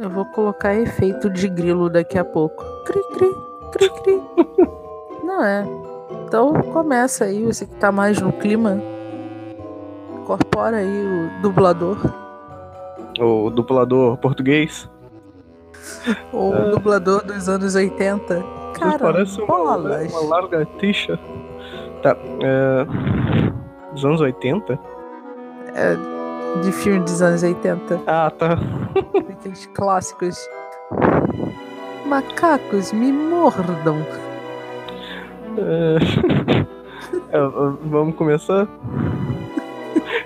Eu vou colocar efeito de grilo daqui a pouco. Cri, cri, cri, cri. Não é. Então começa aí, você que tá mais no clima. Incorpora aí o dublador. O dublador português. O é. dublador dos anos 80. Cara, parece uma, uma larga tixa. Tá. É... Dos anos 80? É, de filme dos anos 80. Ah, tá. Aqueles clássicos. Macacos me mordam. É... é, vamos começar?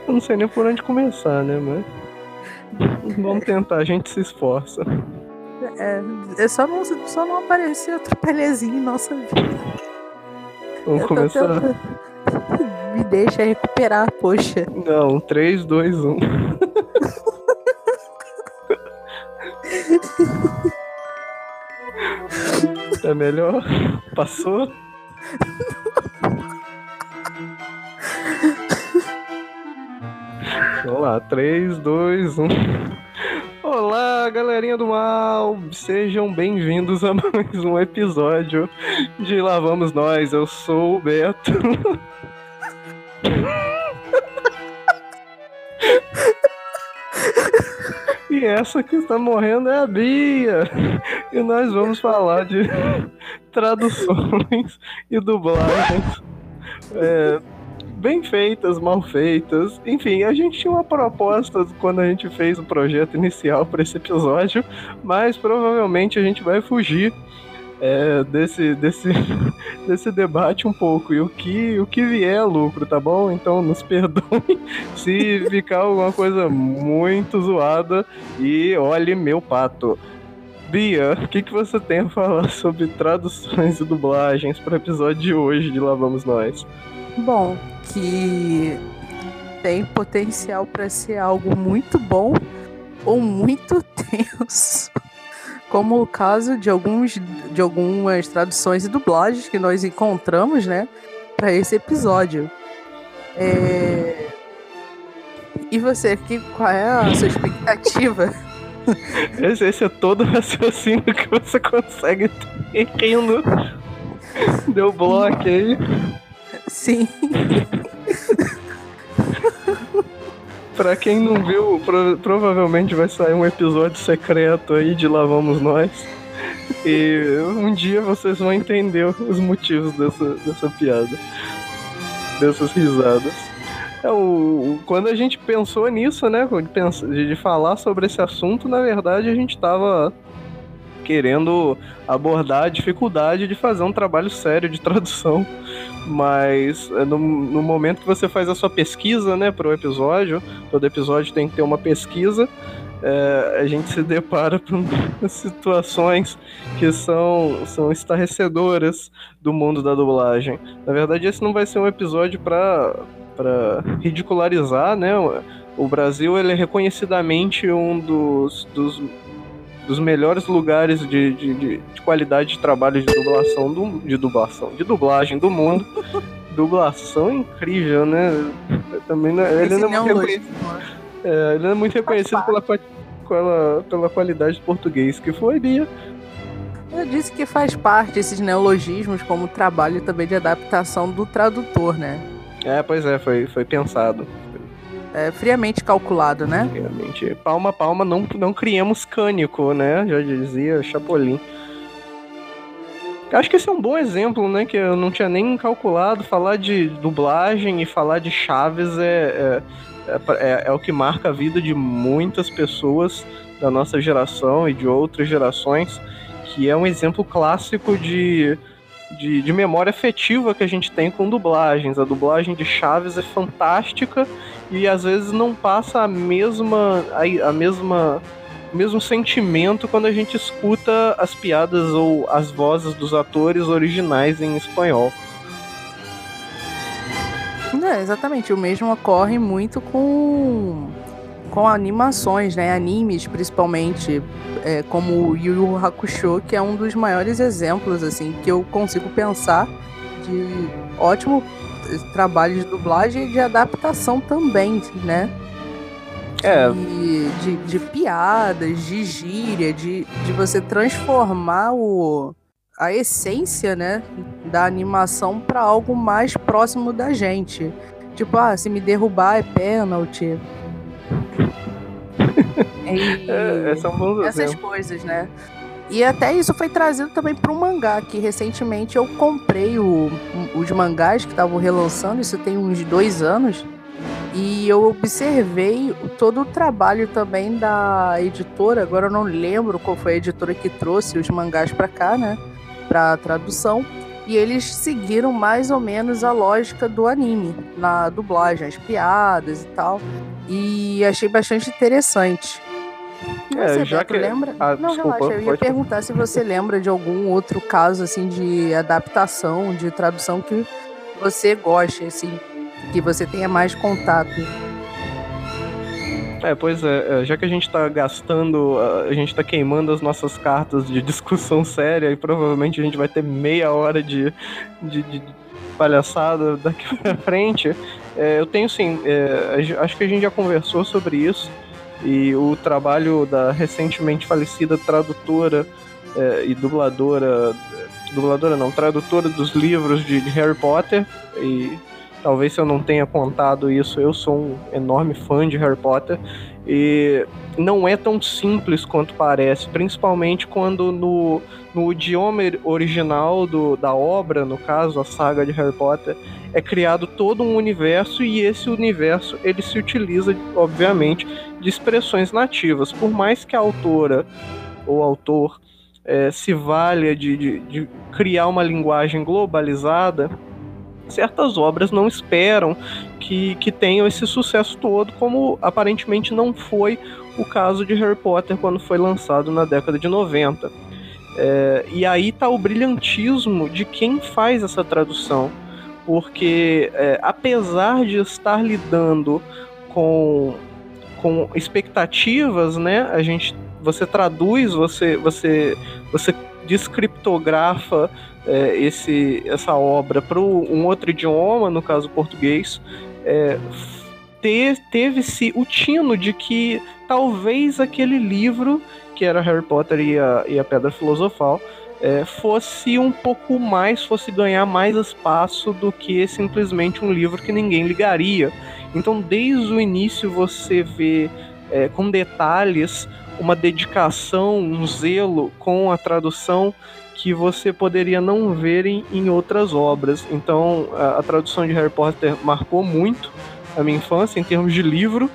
Eu não sei nem por onde começar, né, mas. Vamos tentar, a gente se esforça. É, é só não, só não aparecer outro pelezinho em nossa vida. Vamos começar? Deixa recuperar, poxa. Não, 3, 2, 1. É melhor? Passou? Vamos lá, 3, 2, 1. Olá, galerinha do mal! Sejam bem-vindos a mais um episódio de Lá Vamos Nós. Eu sou o Beto. E essa que está morrendo é a Bia. E nós vamos falar de traduções e dublagens. É, bem feitas, mal feitas. Enfim, a gente tinha uma proposta quando a gente fez o projeto inicial para esse episódio, mas provavelmente a gente vai fugir é, desse, desse, desse debate um pouco. E o que, o que vier é lucro, tá bom? Então nos perdoe se ficar alguma coisa muito zoada. E olhe meu pato. Bia, o que, que você tem a falar sobre traduções e dublagens para o episódio de hoje de Lá Vamos Nós? Bom, que tem potencial para ser algo muito bom ou muito tenso. Como o caso de, alguns, de algumas traduções e dublagens que nós encontramos, né, para esse episódio. É... E você, que, qual é a sua expectativa? Esse, esse é todo o raciocínio que você consegue ter rindo. Deu bloco aí. Sim. pra quem não viu, pro, provavelmente vai sair um episódio secreto aí de Lá Vamos Nós. E um dia vocês vão entender os motivos dessa, dessa piada. Dessas risadas. É, o, quando a gente pensou nisso, né? De, de falar sobre esse assunto, na verdade a gente tava querendo abordar a dificuldade de fazer um trabalho sério de tradução mas é, no, no momento que você faz a sua pesquisa, né, para o episódio, todo episódio tem que ter uma pesquisa, é, a gente se depara com situações que são, são estarrecedoras do mundo da dublagem. Na verdade, esse não vai ser um episódio para ridicularizar, né? O Brasil ele é reconhecidamente um dos, dos dos melhores lugares de, de, de, de qualidade de trabalho de dublação do, de dublação, de dublagem do mundo. dublação incrível, né? Também não, ele, não é muito reconhecido, é, ele é muito reconhecido pela, pela, pela qualidade de português que foi, Bia. Eu disse que faz parte esses neologismos como trabalho também de adaptação do tradutor, né? É, pois é, foi, foi pensado é, friamente calculado, né? Friamente. Palma palma, não, não criamos cânico, né? Já dizia Chapolin. Acho que esse é um bom exemplo, né? Que eu não tinha nem calculado. Falar de dublagem e falar de Chaves é, é, é, é o que marca a vida de muitas pessoas da nossa geração e de outras gerações, que é um exemplo clássico de, de, de, memória afetiva que a gente tem com dublagens. A dublagem de Chaves é fantástica e às vezes não passa a mesma a, a mesma o mesmo sentimento quando a gente escuta as piadas ou as vozes dos atores originais em espanhol. É, exatamente, o mesmo ocorre muito com com animações, né, animes principalmente, é, como o Yu Yu Hakusho, que é um dos maiores exemplos assim que eu consigo pensar de ótimo trabalho de dublagem e de adaptação também, né? é. de, de piadas, de gíria, de, de você transformar o, a essência, né, da animação para algo mais próximo da gente. Tipo, ah, se me derrubar é pênalti. E, é, são bons essas coisas, né? E até isso foi trazido também para o mangá, que recentemente eu comprei o, os mangás que estavam relançando, isso tem uns dois anos. E eu observei todo o trabalho também da editora, agora eu não lembro qual foi a editora que trouxe os mangás para cá, né? Para tradução. E eles seguiram mais ou menos a lógica do anime, na dublagem, as piadas e tal. E achei bastante interessante. É, você, já que... lembra? Ah, não, desculpa, relaxa, eu ia perguntar se você lembra de algum outro caso, assim, de adaptação, de tradução que você goste, assim, que você tenha mais contato. É, pois é, é já que a gente tá gastando, a gente tá queimando as nossas cartas de discussão séria e provavelmente a gente vai ter meia hora de, de, de palhaçada daqui pra frente, é, eu tenho sim, é, acho que a gente já conversou sobre isso e o trabalho da recentemente falecida tradutora é, e dubladora, dubladora não, tradutora dos livros de, de Harry Potter e Talvez se eu não tenha contado isso, eu sou um enorme fã de Harry Potter. E não é tão simples quanto parece, principalmente quando no, no idioma original do, da obra, no caso, a saga de Harry Potter, é criado todo um universo e esse universo ele se utiliza, obviamente, de expressões nativas. Por mais que a autora ou autor é, se valha de, de, de criar uma linguagem globalizada, certas obras não esperam que, que tenham esse sucesso todo, como aparentemente não foi o caso de Harry Potter quando foi lançado na década de 90. É, e aí está o brilhantismo de quem faz essa tradução, porque é, apesar de estar lidando com, com expectativas, né, a gente, você traduz, você, você, você descriptografa é, esse, essa obra para um outro idioma, no caso português, é, ter, teve-se o tino de que talvez aquele livro, que era Harry Potter e a, e a Pedra Filosofal, é, fosse um pouco mais, fosse ganhar mais espaço do que simplesmente um livro que ninguém ligaria. Então, desde o início, você vê é, com detalhes uma dedicação, um zelo com a tradução que você poderia não ver em, em outras obras. Então, a, a, tradução de Harry Potter marcou muito a minha infância em termos de livro.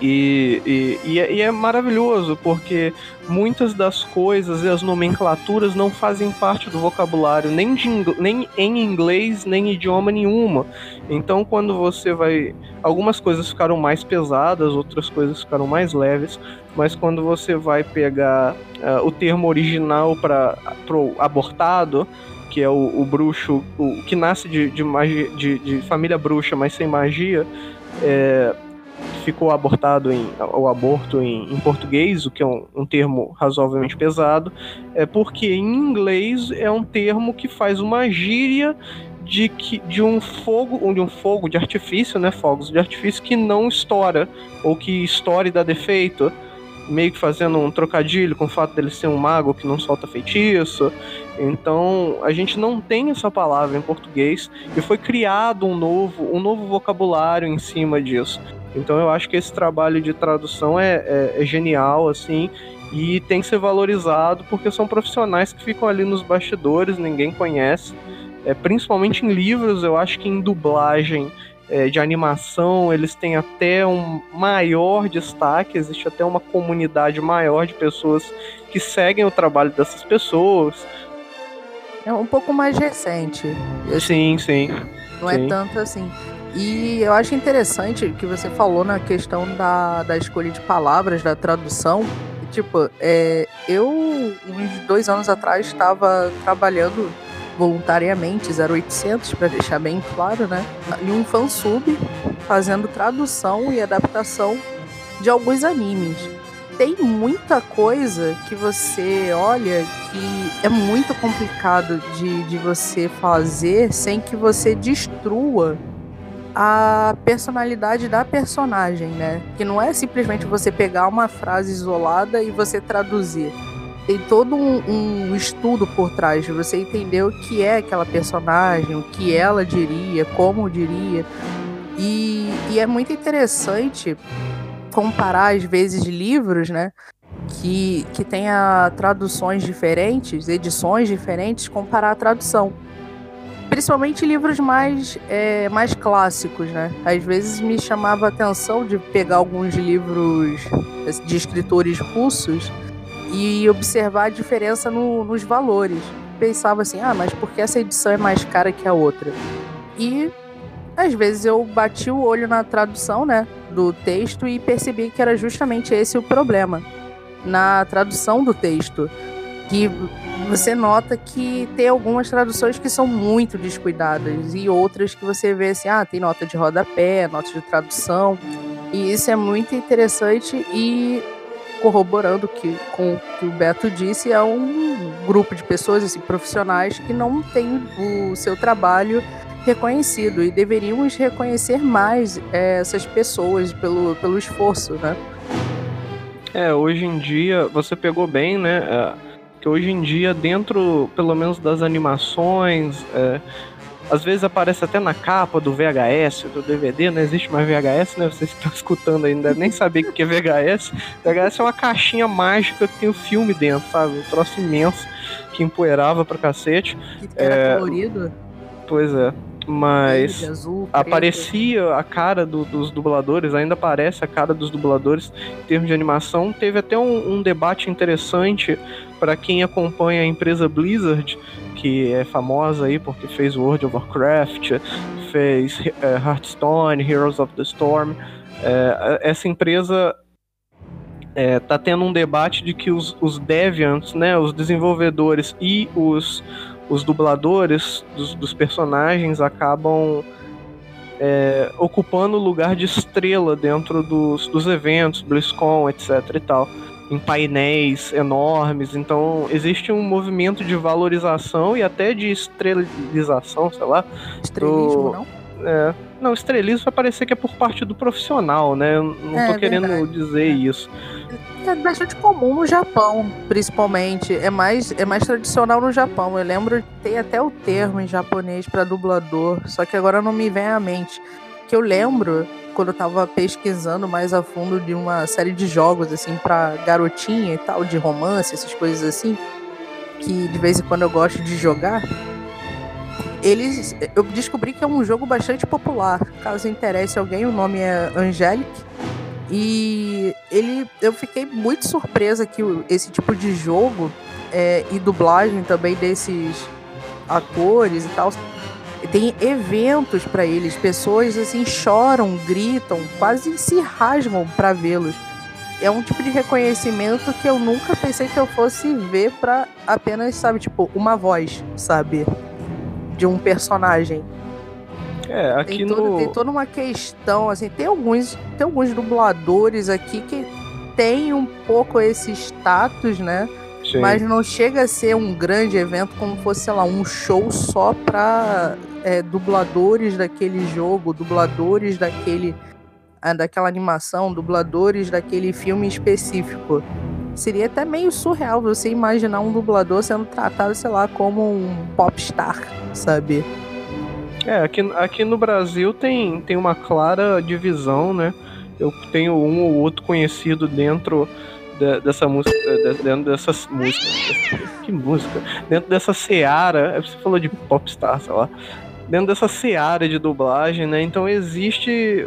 E, e, é, e, é, maravilhoso, porque muitas das coisas e as nomenclaturas não fazem parte do vocabulário, nem, nem em inglês, nem em idioma nenhuma. Então, quando você vai. Algumas coisas ficaram mais pesadas, outras coisas ficaram mais leves, mas quando você vai pegar uh, o termo original para abortado, que é o, o bruxo, o, que nasce de, de, magia, de, de família bruxa, mas sem magia, é, ficou abortado em o aborto em, em, português, o que é um, um, termo razoavelmente pesado, é porque em inglês é um termo que faz uma gíria de, que, de um fogo, de um fogo de artifício, né, fogos de artifício que não estoura ou que estoura e dá defeito meio que fazendo um trocadilho com o fato dele ser um mago que não solta feitiço. Então, a gente não tem essa palavra em português e foi criado um novo, um novo vocabulário em cima disso. Então, eu acho que esse trabalho de tradução é, é, é genial, assim, e tem que ser valorizado porque são profissionais que ficam ali nos bastidores, ninguém conhece. É, principalmente em livros, eu acho que em dublagem é, de animação, eles têm até um maior destaque, existe até uma comunidade maior de pessoas que seguem o trabalho dessas pessoas. É um pouco mais recente. Sim, sim. Não é sim. é tanto assim. E eu acho interessante que você falou na questão da, da escolha de palavras, da tradução. Tipo, é, eu, uns dois anos atrás, estava trabalhando voluntariamente 0800 para deixar bem claro, né? E um fansub fazendo tradução e adaptação de alguns animes. Tem muita coisa que você olha que é muito complicado de, de você fazer sem que você destrua a personalidade da personagem, né? Que não é simplesmente você pegar uma frase isolada e você traduzir. Tem todo um, um estudo por trás de você entender o que é aquela personagem, o que ela diria, como diria. E, e é muito interessante comparar, às vezes, livros, né? Que, que tenha traduções diferentes, edições diferentes, comparar a tradução principalmente livros mais, é, mais clássicos, né? Às vezes me chamava a atenção de pegar alguns livros de escritores russos e observar a diferença no, nos valores. Pensava assim, ah, mas por que essa edição é mais cara que a outra? E às vezes eu bati o olho na tradução, né, do texto e percebi que era justamente esse o problema. Na tradução do texto, que você nota que tem algumas traduções que são muito descuidadas e outras que você vê assim, ah, tem nota de rodapé, nota de tradução. E isso é muito interessante e corroborando que, com o que o Beto disse, é um grupo de pessoas assim, profissionais que não tem o seu trabalho reconhecido e deveríamos reconhecer mais é, essas pessoas pelo, pelo esforço, né? É, hoje em dia, você pegou bem, né? É que hoje em dia, dentro, pelo menos das animações, é, às vezes aparece até na capa do VHS, do DVD, não existe mais VHS, né? Vocês estão escutando ainda, nem saber o que é VHS. VHS é uma caixinha mágica que tem o filme dentro, sabe? Um troço imenso que empoeirava pra cacete. Que era é... colorido? Pois é mas azul, aparecia a cara do, dos dubladores, ainda aparece a cara dos dubladores em termos de animação. Teve até um, um debate interessante para quem acompanha a empresa Blizzard, que é famosa aí porque fez World of Warcraft, fez é, Hearthstone, Heroes of the Storm. É, essa empresa é, tá tendo um debate de que os, os deviants, né, os desenvolvedores e os os dubladores dos, dos personagens acabam é, ocupando o lugar de estrela dentro dos, dos eventos, BlizzCon, etc e tal. Em painéis enormes, então existe um movimento de valorização e até de estrelização, sei lá. Estrelismo, do... não? É, não, estrelismo vai parecer que é por parte do profissional, né? Eu não é, tô querendo verdade. dizer é. isso é bastante comum no Japão, principalmente. É mais, é mais tradicional no Japão. Eu lembro, tem até o termo em japonês para dublador, só que agora não me vem à mente. Que eu lembro quando eu tava pesquisando mais a fundo de uma série de jogos, assim, pra garotinha e tal, de romance, essas coisas assim, que de vez em quando eu gosto de jogar. Eles, eu descobri que é um jogo bastante popular. Caso interesse alguém, o nome é Angelic e ele, eu fiquei muito surpresa que esse tipo de jogo é, e dublagem também desses atores e tal tem eventos para eles, pessoas assim choram, gritam, quase se rasgam para vê-los. É um tipo de reconhecimento que eu nunca pensei que eu fosse ver para apenas, sabe, tipo, uma voz, sabe, de um personagem. É, aqui tem, todo, no... tem toda uma questão, assim, tem alguns, tem alguns dubladores aqui que tem um pouco esse status, né? Sim. Mas não chega a ser um grande evento como fosse, sei lá, um show só pra é, dubladores daquele jogo, dubladores daquele, é, daquela animação, dubladores daquele filme específico. Seria até meio surreal você imaginar um dublador sendo tratado, sei lá, como um popstar, sabe? É, aqui, aqui no Brasil tem, tem uma clara divisão, né? Eu tenho um ou outro conhecido dentro de, dessa música, de, dentro dessas músicas. Que música? Dentro dessa seara, é, você falou de popstar, sei lá. Dentro dessa seara de dublagem, né? Então existe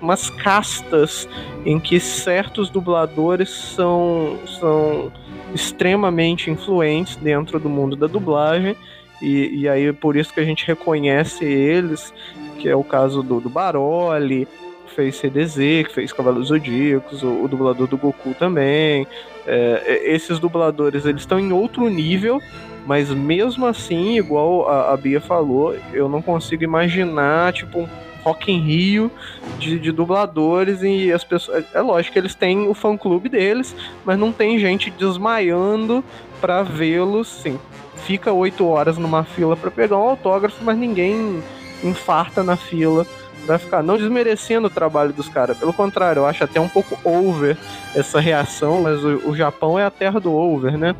umas castas em que certos dubladores são, são extremamente influentes dentro do mundo da dublagem e, e aí por isso que a gente reconhece eles, que é o caso do, do Baroli, que fez CDZ, que fez Cavalos Zodíacos, o, o dublador do Goku também. É, esses dubladores eles estão em outro nível, mas mesmo assim, igual a, a Bia falou, eu não consigo imaginar, tipo, um Rock in Rio de, de, dubladores e as pessoas. É lógico que eles têm o fã clube deles, mas não tem gente desmaiando para vê-los, sim fica oito horas numa fila para pegar um autógrafo, mas ninguém infarta na fila vai ficar não desmerecendo o trabalho dos caras. Pelo contrário, eu acho até um pouco over essa reação, mas o, o Japão é a terra do over, né?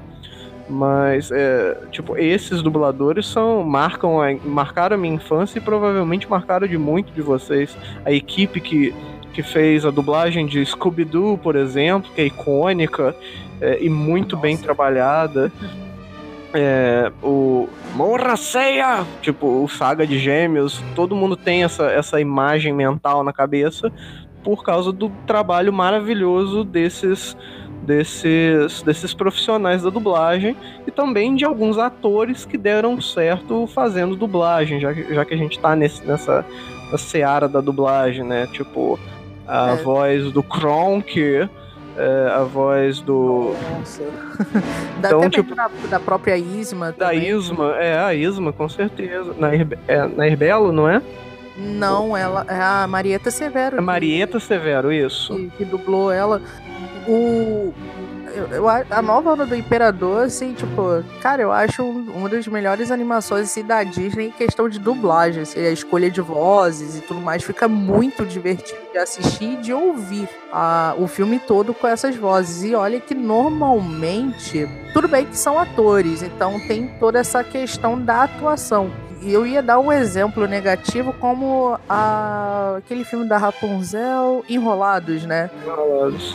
Mas, é, tipo, esses dubladores são marcam marcaram a minha infância e provavelmente marcaram de muito de vocês. A equipe que, que fez a dublagem de Scooby-Doo, por exemplo, que é icônica é, e muito Nossa. bem trabalhada. É, o Morra Ceia! Tipo, o Saga de Gêmeos, todo mundo tem essa, essa imagem mental na cabeça por causa do trabalho maravilhoso desses desses, desses profissionais da dublagem e também de alguns atores que deram certo fazendo dublagem, já, já que a gente tá nesse, nessa, nessa seara da dublagem, né? Tipo, a é. voz do Kronk, é, a voz do. Nossa. então, tipo, da, da, própria Isma. Da Isma, é, a Isma, com certeza. Na, é, na Herbelo, não é? Não, ela é a Marieta Severo. A Marieta que, Severo, isso. Que, que dublou ela o. Eu, a nova onda do Imperador, assim, tipo, cara, eu acho um, uma das melhores animações assim, da Disney em questão de dublagem. Assim, a escolha de vozes e tudo mais fica muito divertido de assistir e de ouvir a, o filme todo com essas vozes. E olha que normalmente, tudo bem que são atores, então tem toda essa questão da atuação. Eu ia dar um exemplo negativo como a, aquele filme da Rapunzel, Enrolados, né? Enrolados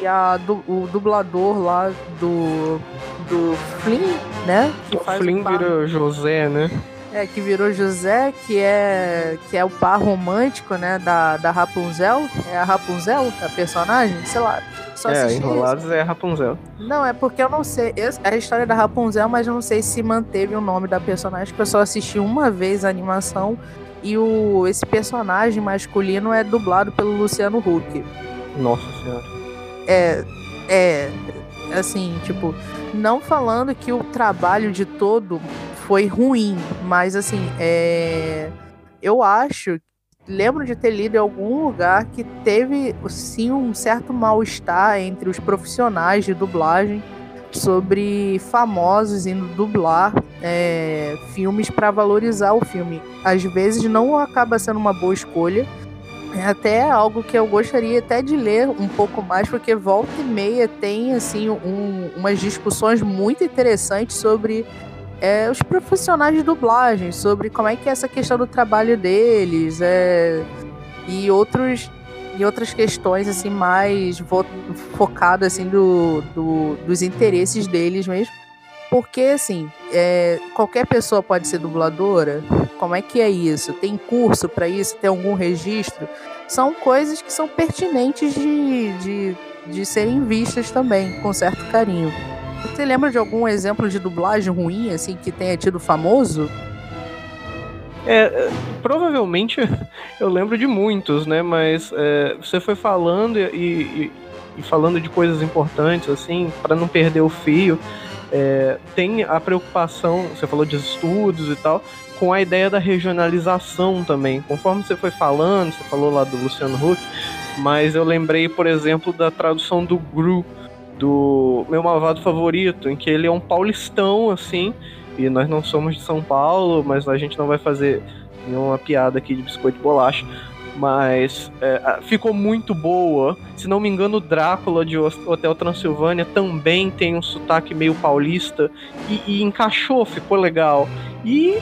e a, o dublador lá do, do Flynn, né? Que o Flynn virou José, né? É, que virou José, que é que é o par romântico, né, da, da Rapunzel. É a Rapunzel, a personagem? Sei lá. Só é, Enrolados isso. é a Rapunzel. Não, é porque eu não sei. É a história da Rapunzel, mas eu não sei se manteve o nome da personagem, que eu só assisti uma vez a animação. E o, esse personagem masculino é dublado pelo Luciano Huck. Nossa senhora é, é assim, tipo, não falando que o trabalho de todo foi ruim, mas assim, é, eu acho, lembro de ter lido em algum lugar que teve sim um certo mal-estar entre os profissionais de dublagem sobre famosos indo dublar é, filmes para valorizar o filme. Às vezes não acaba sendo uma boa escolha, é até algo que eu gostaria até de ler um pouco mais, porque volta e meia tem assim um, umas discussões muito interessantes sobre é, os profissionais de dublagem, sobre como é que é essa questão do trabalho deles, é, e outros e outras questões assim mais focadas assim do, do, dos interesses deles mesmo. Porque, assim, é, qualquer pessoa pode ser dubladora? Como é que é isso? Tem curso para isso? Tem algum registro? São coisas que são pertinentes de, de, de serem vistas também, com certo carinho. Você lembra de algum exemplo de dublagem ruim, assim, que tenha tido famoso? É, é provavelmente eu lembro de muitos, né? Mas é, você foi falando e, e, e, falando de coisas importantes, assim, para não perder o fio. É, tem a preocupação, você falou de estudos e tal, com a ideia da regionalização também. Conforme você foi falando, você falou lá do Luciano Huck, mas eu lembrei, por exemplo, da tradução do Gru, do meu malvado favorito, em que ele é um paulistão, assim, e nós não somos de São Paulo, mas a gente não vai fazer nenhuma piada aqui de biscoito bolacha mas é, ficou muito boa. Se não me engano, o Drácula de Hotel Transilvânia também tem um sotaque meio paulista e, e encaixou, ficou legal. E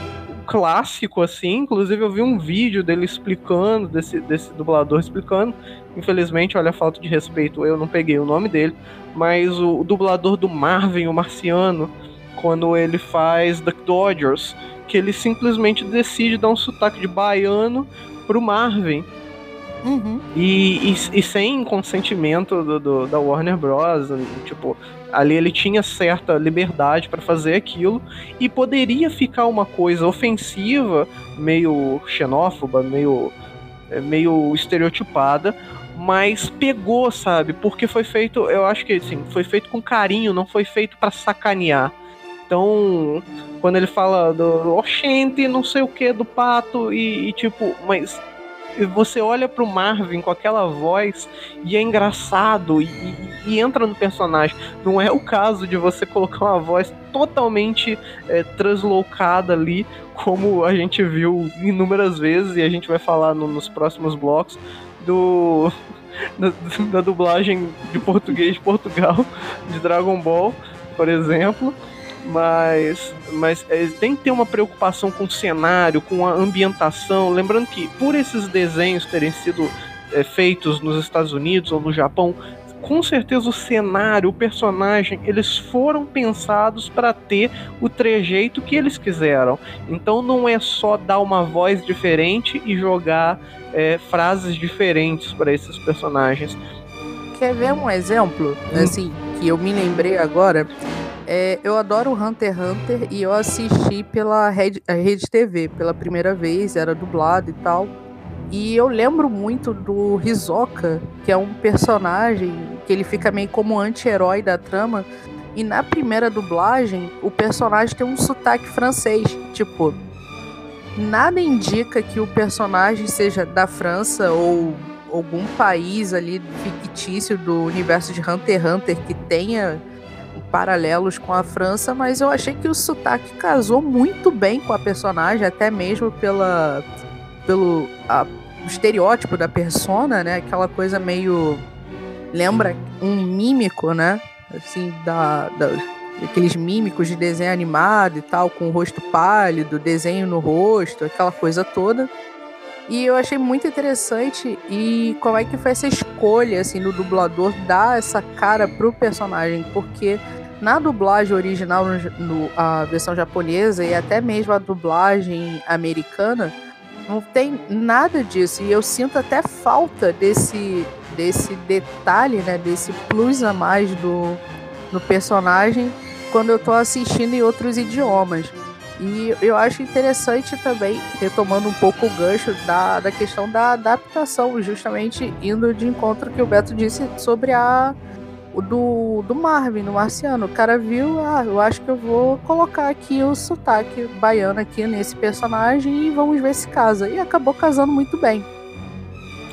clássico, assim, inclusive eu vi um vídeo dele explicando, desse, desse dublador explicando. Infelizmente, olha a falta de respeito, eu não peguei o nome dele, mas o, o dublador do Marvin, o marciano, quando ele faz The Dodgers, que ele simplesmente decide dar um sotaque de baiano pro Marvin. Uhum. E, e, e, sem consentimento do, do, da Warner Bros. Tipo, ali ele tinha certa liberdade para fazer aquilo e poderia ficar uma coisa ofensiva, meio xenófoba, meio, é, meio estereotipada, mas pegou, sabe? Porque foi feito, eu acho que assim, foi feito com carinho, não foi feito para sacanear. Então, quando ele fala do oxente, não sei o que, do pato, e, e, tipo, mas você olha pro Marvin com aquela voz e é engraçado e, e, entra no personagem. Não é o caso de você colocar uma voz totalmente é, translocada ali, como a gente viu inúmeras vezes e a gente vai falar no, nos próximos blocos do da, da dublagem de português de Portugal de Dragon Ball, por exemplo mas, mas é, tem que ter uma preocupação com o cenário, com a ambientação. Lembrando que, por esses desenhos terem sido é, feitos nos Estados Unidos ou no Japão, com certeza o cenário, o personagem, eles foram pensados para ter o trejeito que eles quiseram. Então não é só dar uma voz diferente e jogar é, frases diferentes para esses personagens. Quer ver um exemplo, hum. assim, que eu me lembrei agora? É, eu adoro Hunter x Hunter e eu assisti pela Rede, Rede TV pela primeira vez, era dublado e tal. E eu lembro muito do Hisoka, que é um personagem que ele fica meio como anti-herói da trama. E na primeira dublagem, o personagem tem um sotaque francês. Tipo, nada indica que o personagem seja da França ou algum país ali fictício do universo de Hunter x Hunter que tenha paralelos com a França, mas eu achei que o sotaque casou muito bem com a personagem, até mesmo pela pelo a, estereótipo da persona, né? Aquela coisa meio lembra um mímico, né? Assim, da, da aqueles mímicos de desenho animado e tal, com o rosto pálido, desenho no rosto, aquela coisa toda. E eu achei muito interessante e como é que foi essa escolha assim do dublador dar essa cara pro personagem, porque na dublagem original, no, a versão japonesa e até mesmo a dublagem americana, não tem nada disso. E eu sinto até falta desse, desse detalhe, né? Desse plus a mais do, do personagem quando eu tô assistindo em outros idiomas. E eu acho interessante também, retomando um pouco o gancho da, da questão da adaptação, justamente indo de encontro que o Beto disse sobre a do, do Marvin, no Marciano. O cara viu, ah, eu acho que eu vou colocar aqui o sotaque baiano aqui nesse personagem e vamos ver se casa. E acabou casando muito bem.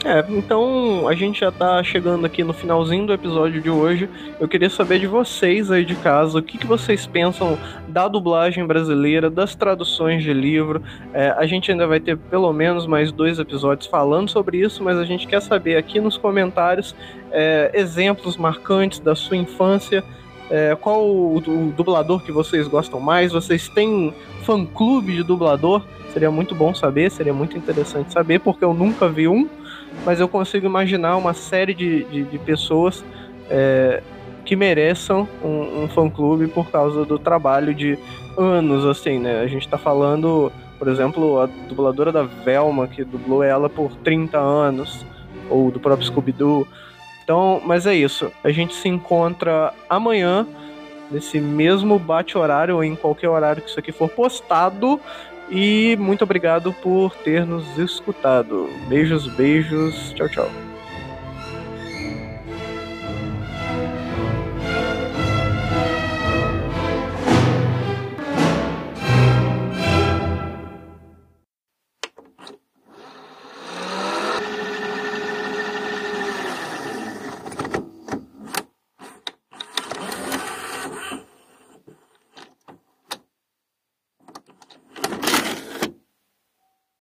É, então a gente já tá chegando aqui no finalzinho do episódio de hoje. Eu queria saber de vocês aí de casa, o que, que vocês pensam da dublagem brasileira, das traduções de livro. É, a gente ainda vai ter pelo menos mais dois episódios falando sobre isso, mas a gente quer saber aqui nos comentários é, exemplos marcantes da sua infância. É, qual o, o dublador que vocês gostam mais? Vocês têm fã-clube de dublador? Seria muito bom saber, seria muito interessante saber, porque eu nunca vi um mas eu consigo imaginar uma série de, de, de pessoas é, que mereçam um, um fã-clube por causa do trabalho de anos, assim, né? A gente tá falando, por exemplo, a dubladora da Velma, que dublou ela por 30 anos, ou do próprio Scooby-Doo. Então, mas é isso. A gente se encontra amanhã, nesse mesmo bate-horário, ou em qualquer horário que isso aqui for postado. E muito obrigado por ter nos escutado. Beijos, beijos. Tchau, tchau.